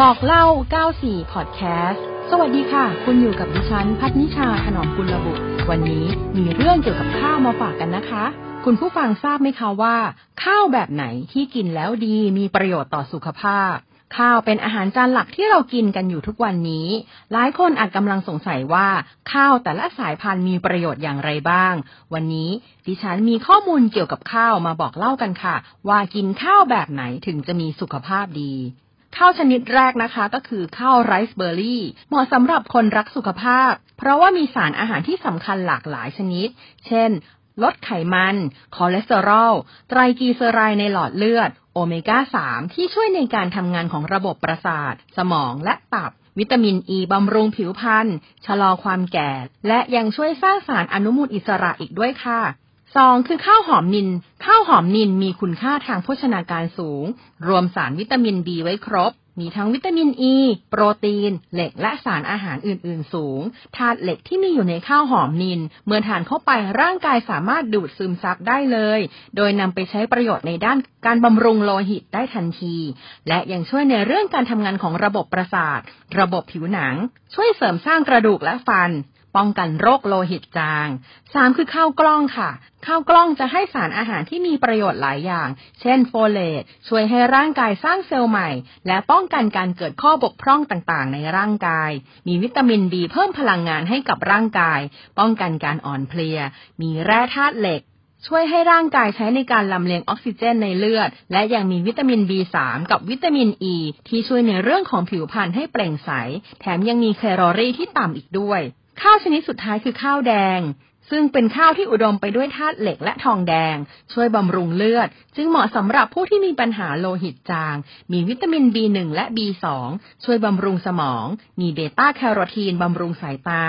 บอกเล่า 94 พอดแคสต์ สวัสดีค่ะ คุณอยู่กับดิฉัน พัฒนิชาถนอมกุลบุตร วันนี้มีเรื่องเกี่ยวกับข้าวมาฝากกันนะคะ คุณผู้ฟังทราบไหมคะว่า ข้าวแบบไหนที่กินแล้วดีมีประโยชน์ต่อสุขภาพ ข้าวเป็นอาหารจานหลักที่เรากินกันอยู่ทุกวันนี้ หลายคนอาจกำลังสงสัยว่า ข้าวแต่ละสายพันธุ์มีประโยชน์อย่างไรบ้าง วันนี้ดิฉันมีข้อมูลเกี่ยวกับข้าวมาบอกเล่ากันค่ะ ว่ากินข้าวแบบไหนถึงจะมีสุขภาพดี ข้าวชนิดแรกนะคะก็คือข้าวไรซ์เบอร์รี่ เหมาะสำหรับคนรักสุขภาพ เพราะว่ามีสารอาหารที่สำคัญหลากหลายชนิด เช่น ลดไขมัน คอเลสเตอรอล ไตรกลีเซอไรด์ในหลอดเลือด โอเมก้า 3 ที่ช่วยในการทำงานของระบบประสาท สมองและตับ วิตามินอ e ีบำรุงผิวพรรณชะลอความแก่ และยังช่วยสร้างสารอนุมูลอิสระอีกด้วยค่ะ สองคือข้าวหอมนิน ข้าวหอมนินมีคุณค่าทางโภชนาการสูง รวมสารวิตามินบีไว้ครบ มีทั้งวิตามินอ e, ีโปรตีน เหล็กและสารอาหารอื่น ๆ สูง ธาตุเหล็กที่มีอยู่ในข้าวหอมนิน เมื่อทานเข้าไปร่างกายสามารถดูดซึมซับได้เลย โดยนำไปใช้ประโยชน์ในด้านการบำรุงโลหิตได้ทันที และยังช่วยในเรื่องการทำงานของระบบประสาท ระบบผิวหนัง ช่วยเสริมสร้างกระดูกและฟัน ป้องกันโรคโลหิตจางสามคือข้าวกล้องค่ะ ข้าวกล้องจะให้สารอาหารที่มีประโยชน์หลายอย่าง เช่นโฟเลตช่วยให้ร่างกายสร้างเซลล์ใหม่ และป้องกันการเกิดข้อบกพร่องต่างๆ ในร่างกาย มีวิตามินบีเพิ่มพลังงานให้กับร่างกาย ป้องกันการอ่อนเพลีย มีแร่ธาตุเหล็กช่วยให้ร่างกายใช้ในการลำเลียงออกซิเจนในเลือด และยังมีวิตามิน B3 กับวิตามินอ e, ีที่ช่วยในเรื่องของผิวพรรณให้เปล่งใส แถมยังมีแคลอรี่ที่ต่ำอีกด้วย ข้าวชนิดสุดท้ายคือข้าวแดง ซึ่งเป็นข้าวที่อุดมไปด้วยธาตุเหล็กและทองแดง ช่วยบำรุงเลือด จึงเหมาะสำหรับผู้ที่มีปัญหาโลหิตจาง มีวิตามิน B1 และ B2 ช่วยบำรุงสมอง มีเบต้าแคโรทีนบำรุงสายตา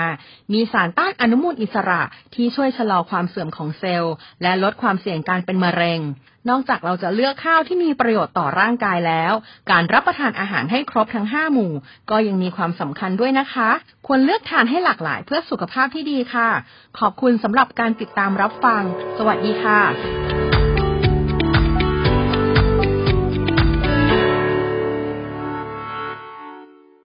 มีสารต้านอนุมูลอิสระที่ช่วยชะลอความเสื่อมของเซลล์ และลดความเสี่ยงการเป็นมะเร็งนอกจากเราจะเลือกข้าวที่มีประโยชน์ต่อร่างกายแล้ว การรับประทานอาหารให้ครบทั้ง 5 หมู่ ก็ยังมีความสำคัญด้วยนะคะ ควรเลือกทานให้หลากหลายเพื่อสุขภาพที่ดีค่ะ ขอบคุณสำหรับการติดตามรับฟัง สวัสดีค่ะ